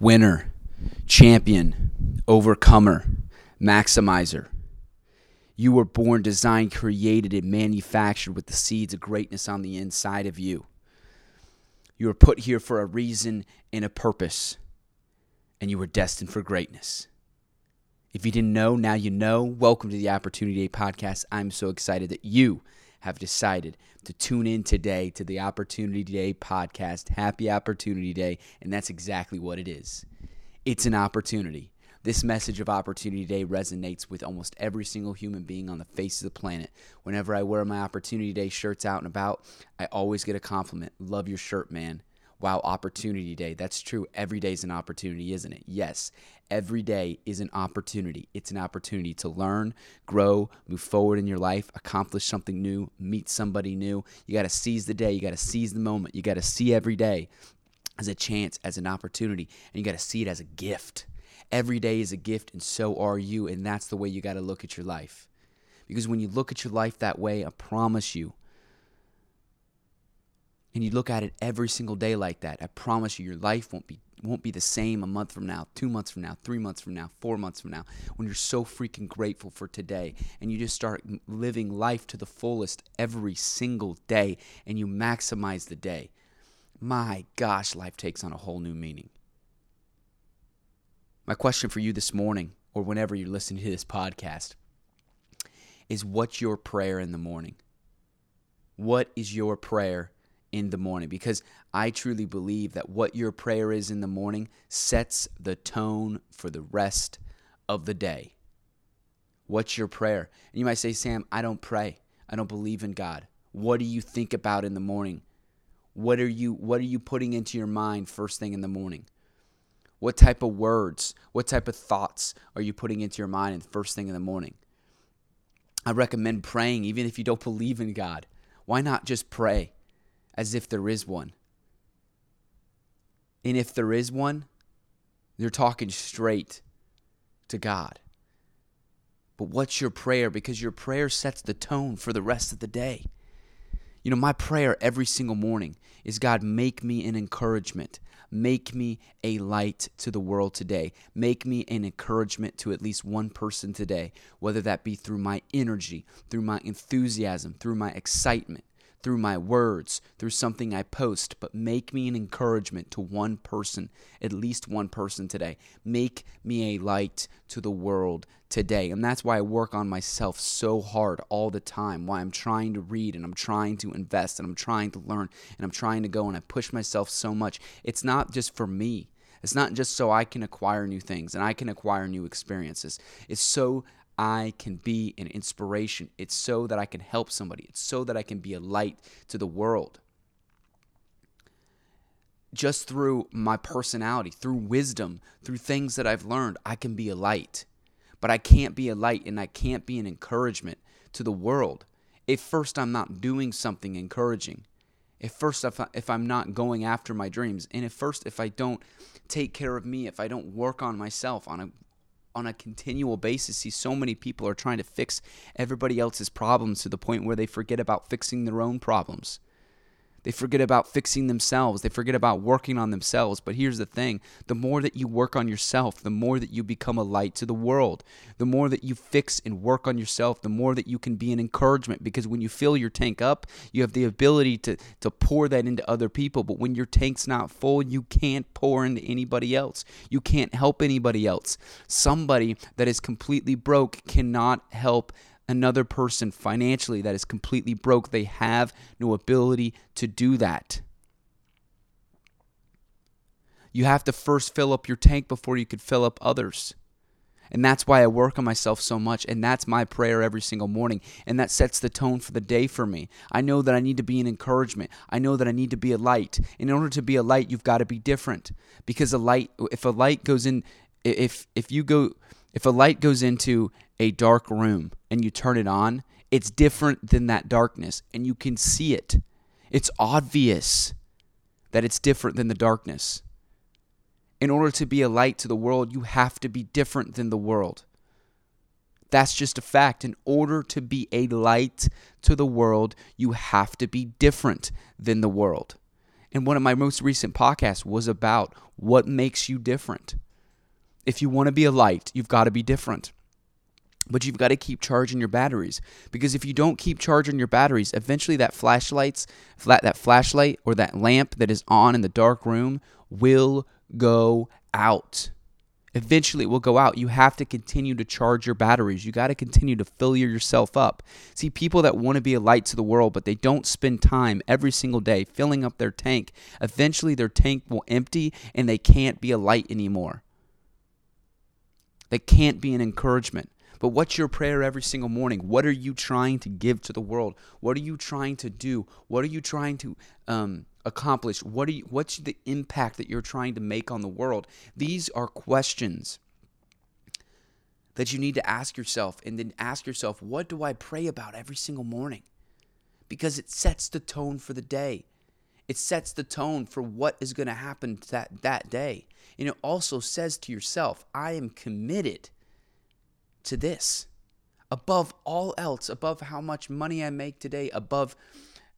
winner, champion, overcomer, maximizer. You were born, designed, created, and manufactured with the seeds of greatness on the inside of you. You were put here for a reason and a purpose, and you were destined for greatness. If you didn't know, now you know. Welcome to the Opportunity Day podcast. I'm so excited that you have decided to tune in today to the Opportunity Day podcast. Happy Opportunity Day, and that's exactly what it is. It's an opportunity. This message of Opportunity Day resonates with almost every single human being on the face of the planet. Whenever I wear my Opportunity Day shirts out and about, I always get a compliment. Love your shirt, man. Wow, opportunity day. That's true. Every day is an opportunity, isn't it? Yes, every day is an opportunity. It's an opportunity to learn, grow, move forward in your life, accomplish something new, meet somebody new. You got to seize the day. You got to seize the moment. You got to see every day as a chance, as an opportunity, and you got to see it as a gift. Every day is a gift, and so are you. And that's the way you got to look at your life. Because when you look at your life that way, I promise you, and you look at it every single day like that, I promise you your life won't be won't be the same a month from now, 2 months from now, 3 months from now, 4 months from now when you're so freaking grateful for today and you just start living life to the fullest every single day and you maximize the day. My gosh, life takes on a whole new meaning. My question for you this morning or whenever you're listening to this podcast is what's your prayer in the morning? What is your prayer in the morning because I truly believe that what your prayer is in the morning sets the tone for the rest of the day. What's your prayer? And you might say, Sam, I don't pray. I don't believe in God. What do you think about in the morning? What are you what are you putting into your mind first thing in the morning? What type of words, what type of thoughts are you putting into your mind first thing in the morning? I recommend praying even if you don't believe in God. Why not just pray? As if there is one. And if there is one, you're talking straight to God. But what's your prayer? Because your prayer sets the tone for the rest of the day. You know, my prayer every single morning is God, make me an encouragement. Make me a light to the world today. Make me an encouragement to at least one person today, whether that be through my energy, through my enthusiasm, through my excitement through my words, through something I post, but make me an encouragement to one person, at least one person today. Make me a light to the world today. And that's why I work on myself so hard all the time, why I'm trying to read and I'm trying to invest and I'm trying to learn and I'm trying to go and I push myself so much. It's not just for me. It's not just so I can acquire new things and I can acquire new experiences. It's so I can be an inspiration. It's so that I can help somebody. It's so that I can be a light to the world. Just through my personality, through wisdom, through things that I've learned, I can be a light. But I can't be a light and I can't be an encouragement to the world if first I'm not doing something encouraging. If first if, I, if I'm not going after my dreams and if first if I don't take care of me, if I don't work on myself on a on a continual basis see so many people are trying to fix everybody else's problems to the point where they forget about fixing their own problems. They forget about fixing themselves. They forget about working on themselves. But here's the thing the more that you work on yourself, the more that you become a light to the world. The more that you fix and work on yourself, the more that you can be an encouragement. Because when you fill your tank up, you have the ability to, to pour that into other people. But when your tank's not full, you can't pour into anybody else. You can't help anybody else. Somebody that is completely broke cannot help another person financially that is completely broke. They have no ability to do that. You have to first fill up your tank before you could fill up others. And that's why I work on myself so much. And that's my prayer every single morning. And that sets the tone for the day for me. I know that I need to be an encouragement. I know that I need to be a light. In order to be a light, you've got to be different. Because a light, if a light goes in, if if you go if a light goes into a dark room and you turn it on, it's different than that darkness and you can see it. It's obvious that it's different than the darkness. In order to be a light to the world, you have to be different than the world. That's just a fact. In order to be a light to the world, you have to be different than the world. And one of my most recent podcasts was about what makes you different. If you want to be a light, you've got to be different. But you've got to keep charging your batteries because if you don't keep charging your batteries, eventually that flashlights, flat that flashlight or that lamp that is on in the dark room will go out. Eventually it will go out. You have to continue to charge your batteries. You got to continue to fill yourself up. See, people that want to be a light to the world, but they don't spend time every single day filling up their tank, eventually their tank will empty and they can't be a light anymore. They can't be an encouragement. But what's your prayer every single morning? What are you trying to give to the world? What are you trying to do? What are you trying to um, accomplish? What are you, what's the impact that you're trying to make on the world? These are questions that you need to ask yourself and then ask yourself, what do I pray about every single morning? Because it sets the tone for the day. It sets the tone for what is going to happen that, that day. And it also says to yourself, I am committed to this. Above all else, above how much money I make today, above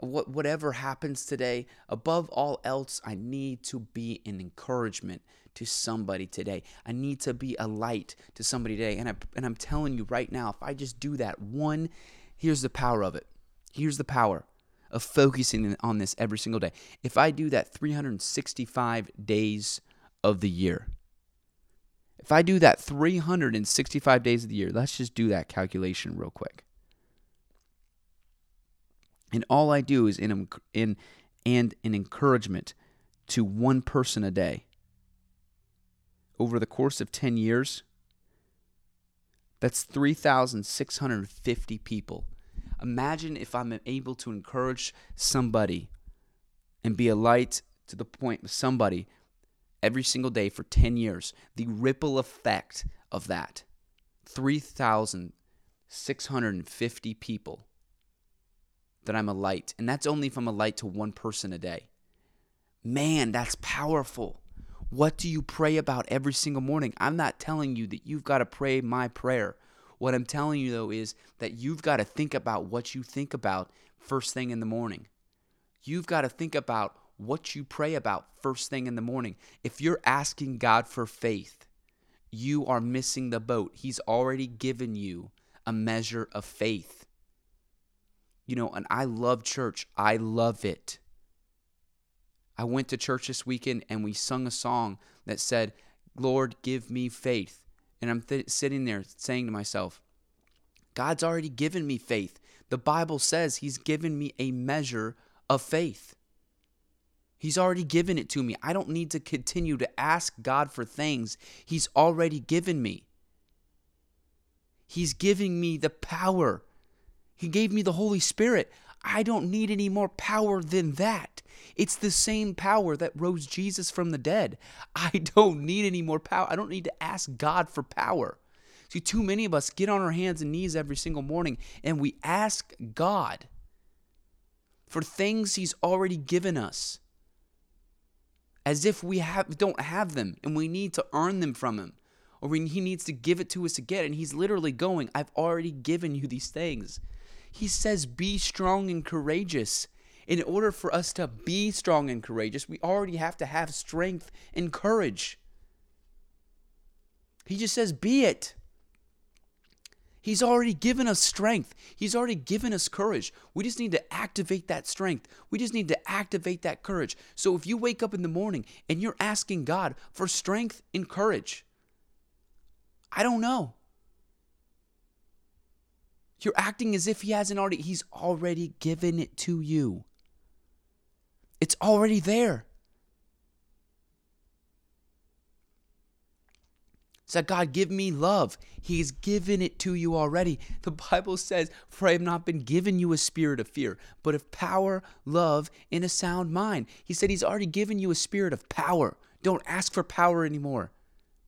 what whatever happens today, above all else, I need to be an encouragement to somebody today. I need to be a light to somebody today. And I and I'm telling you right now, if I just do that one, here's the power of it. Here's the power of focusing on this every single day. If I do that 365 days of the year, if I do that 365 days of the year, let's just do that calculation real quick. And all I do is in, in and an encouragement to one person a day. Over the course of 10 years, that's 3,650 people. Imagine if I'm able to encourage somebody and be a light to the point of somebody every single day for 10 years, the ripple effect of that 3,650 people that I'm a light. And that's only if I'm a light to one person a day. Man, that's powerful. What do you pray about every single morning? I'm not telling you that you've got to pray my prayer. What I'm telling you, though, is that you've got to think about what you think about first thing in the morning. You've got to think about what you pray about first thing in the morning. If you're asking God for faith, you are missing the boat. He's already given you a measure of faith. You know, and I love church. I love it. I went to church this weekend and we sung a song that said, Lord, give me faith. And I'm th- sitting there saying to myself, God's already given me faith. The Bible says He's given me a measure of faith. He's already given it to me. I don't need to continue to ask God for things He's already given me. He's giving me the power. He gave me the Holy Spirit. I don't need any more power than that. It's the same power that rose Jesus from the dead. I don't need any more power. I don't need to ask God for power. See, too many of us get on our hands and knees every single morning and we ask God for things He's already given us as if we have don't have them and we need to earn them from him. Or he needs to give it to us again and he's literally going i've already given you these things. He says be strong and courageous. In order for us to be strong and courageous we already have to have strength and courage. He just says be it He's already given us strength. He's already given us courage. We just need to activate that strength. We just need to activate that courage. So if you wake up in the morning and you're asking God for strength and courage, I don't know. You're acting as if He hasn't already, He's already given it to you. It's already there. Said, God, give me love. He's given it to you already. The Bible says, For I have not been given you a spirit of fear, but of power, love, and a sound mind. He said, He's already given you a spirit of power. Don't ask for power anymore.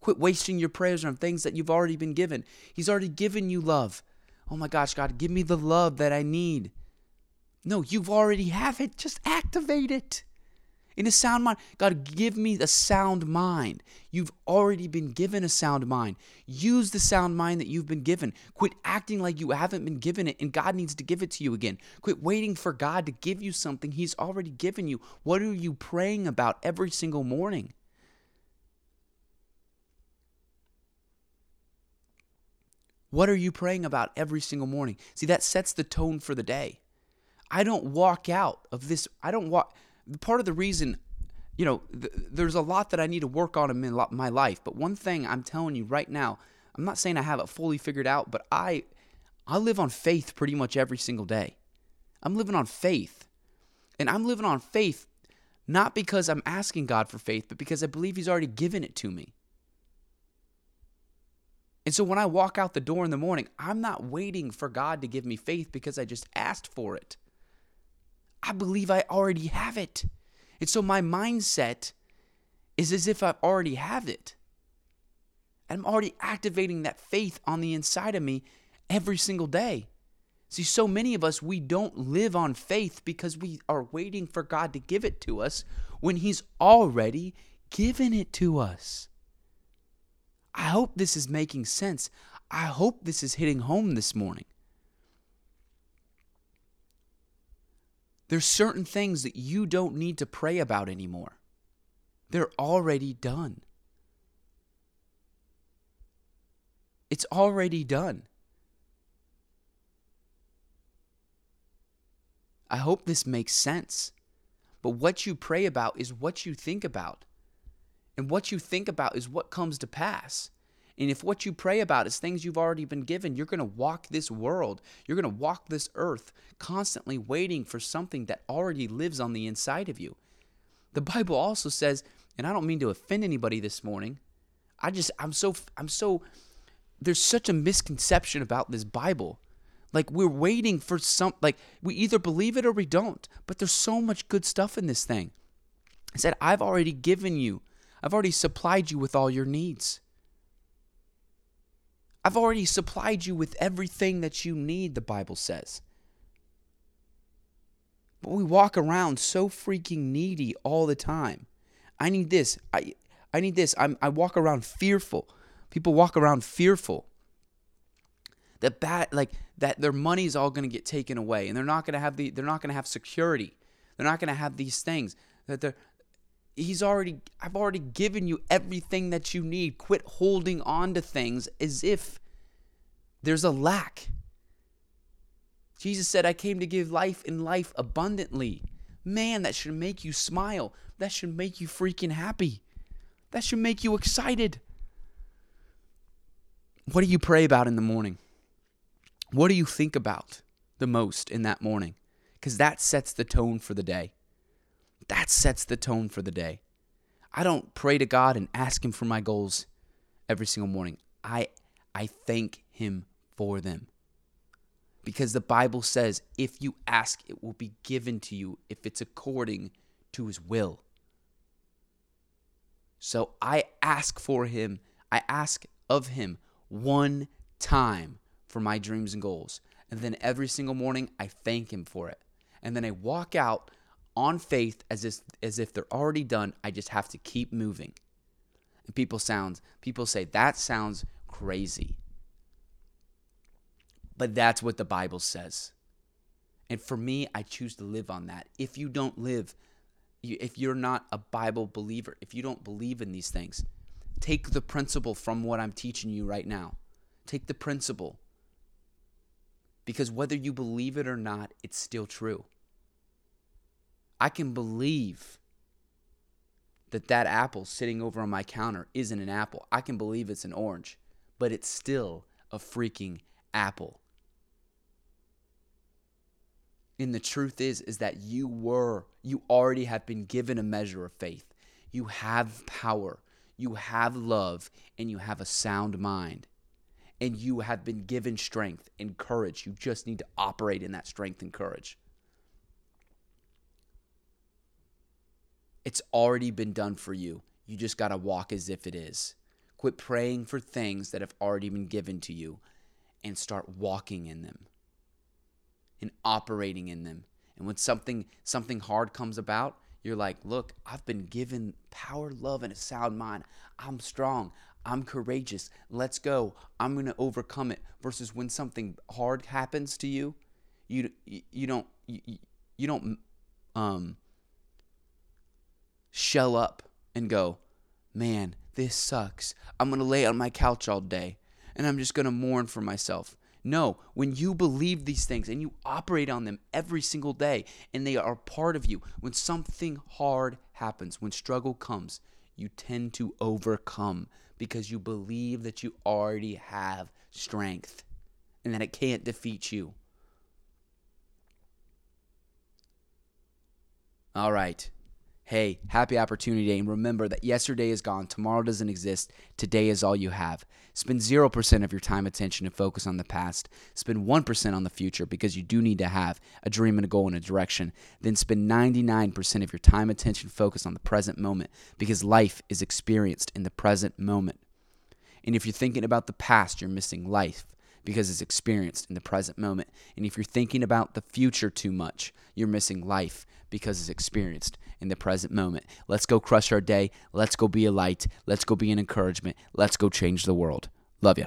Quit wasting your prayers on things that you've already been given. He's already given you love. Oh my gosh, God, give me the love that I need. No, you've already have it. Just activate it. In a sound mind. God, give me a sound mind. You've already been given a sound mind. Use the sound mind that you've been given. Quit acting like you haven't been given it and God needs to give it to you again. Quit waiting for God to give you something He's already given you. What are you praying about every single morning? What are you praying about every single morning? See, that sets the tone for the day. I don't walk out of this. I don't walk. Part of the reason, you know, th- there's a lot that I need to work on in my life. But one thing I'm telling you right now, I'm not saying I have it fully figured out, but I, I live on faith pretty much every single day. I'm living on faith, and I'm living on faith not because I'm asking God for faith, but because I believe He's already given it to me. And so when I walk out the door in the morning, I'm not waiting for God to give me faith because I just asked for it. I believe I already have it. And so my mindset is as if I already have it. I'm already activating that faith on the inside of me every single day. See, so many of us, we don't live on faith because we are waiting for God to give it to us when He's already given it to us. I hope this is making sense. I hope this is hitting home this morning. There's certain things that you don't need to pray about anymore. They're already done. It's already done. I hope this makes sense. But what you pray about is what you think about. And what you think about is what comes to pass. And if what you pray about is things you've already been given, you're going to walk this world. You're going to walk this earth constantly waiting for something that already lives on the inside of you. The Bible also says, and I don't mean to offend anybody this morning. I just I'm so I'm so there's such a misconception about this Bible. Like we're waiting for some like we either believe it or we don't. But there's so much good stuff in this thing. It said, I've already given you I've already supplied you with all your needs. I've already supplied you with everything that you need, the Bible says. But we walk around so freaking needy all the time. I need this. I I need this. I'm, I walk around fearful. People walk around fearful that bad like that their money's all going to get taken away and they're not going to have the they're not going to have security. They're not going to have these things that they're he's already I've already given you everything that you need. Quit holding on to things as if there's a lack. Jesus said, I came to give life and life abundantly. Man, that should make you smile. That should make you freaking happy. That should make you excited. What do you pray about in the morning? What do you think about the most in that morning? Because that sets the tone for the day. That sets the tone for the day. I don't pray to God and ask Him for my goals every single morning. I I thank Him for them. Because the Bible says, if you ask, it will be given to you if it's according to His will. So I ask for Him, I ask of Him one time for my dreams and goals. And then every single morning, I thank Him for it. And then I walk out on faith as if as if they're already done. I just have to keep moving. And people sound people say that sounds crazy. But that's what the Bible says. And for me, I choose to live on that. If you don't live, if you're not a Bible believer, if you don't believe in these things, take the principle from what I'm teaching you right now. Take the principle. Because whether you believe it or not, it's still true. I can believe that that apple sitting over on my counter isn't an apple. I can believe it's an orange, but it's still a freaking apple. And the truth is is that you were you already have been given a measure of faith. You have power, you have love, and you have a sound mind. And you have been given strength and courage. You just need to operate in that strength and courage. It's already been done for you. You just got to walk as if it is. Quit praying for things that have already been given to you and start walking in them and operating in them. And when something something hard comes about, You're like, look, I've been given power, love, and a sound mind. I'm strong. I'm courageous. Let's go. I'm going to overcome it. Versus when something hard happens to you, you you don't you, you don't um shell up and go, man, this sucks. I'm going to lay on my couch all day and I'm just going to mourn for myself. No, when you believe these things and you operate on them every single day and they are part of you, when something hard happens, when struggle comes, you tend to overcome because you believe that you already have strength and that it can't defeat you. All right. Hey, happy opportunity day. And remember that yesterday is gone, tomorrow doesn't exist, today is all you have. Spend 0% of your time, attention, and focus on the past. Spend 1% on the future because you do need to have a dream and a goal and a direction. Then spend 99% of your time, attention, focus on the present moment because life is experienced in the present moment. And if you're thinking about the past, you're missing life because it's experienced in the present moment. And if you're thinking about the future too much, you're missing life because it's experienced in the present moment. Let's go crush our day. Let's go be a light. Let's go be an encouragement. Let's go change the world. Love you.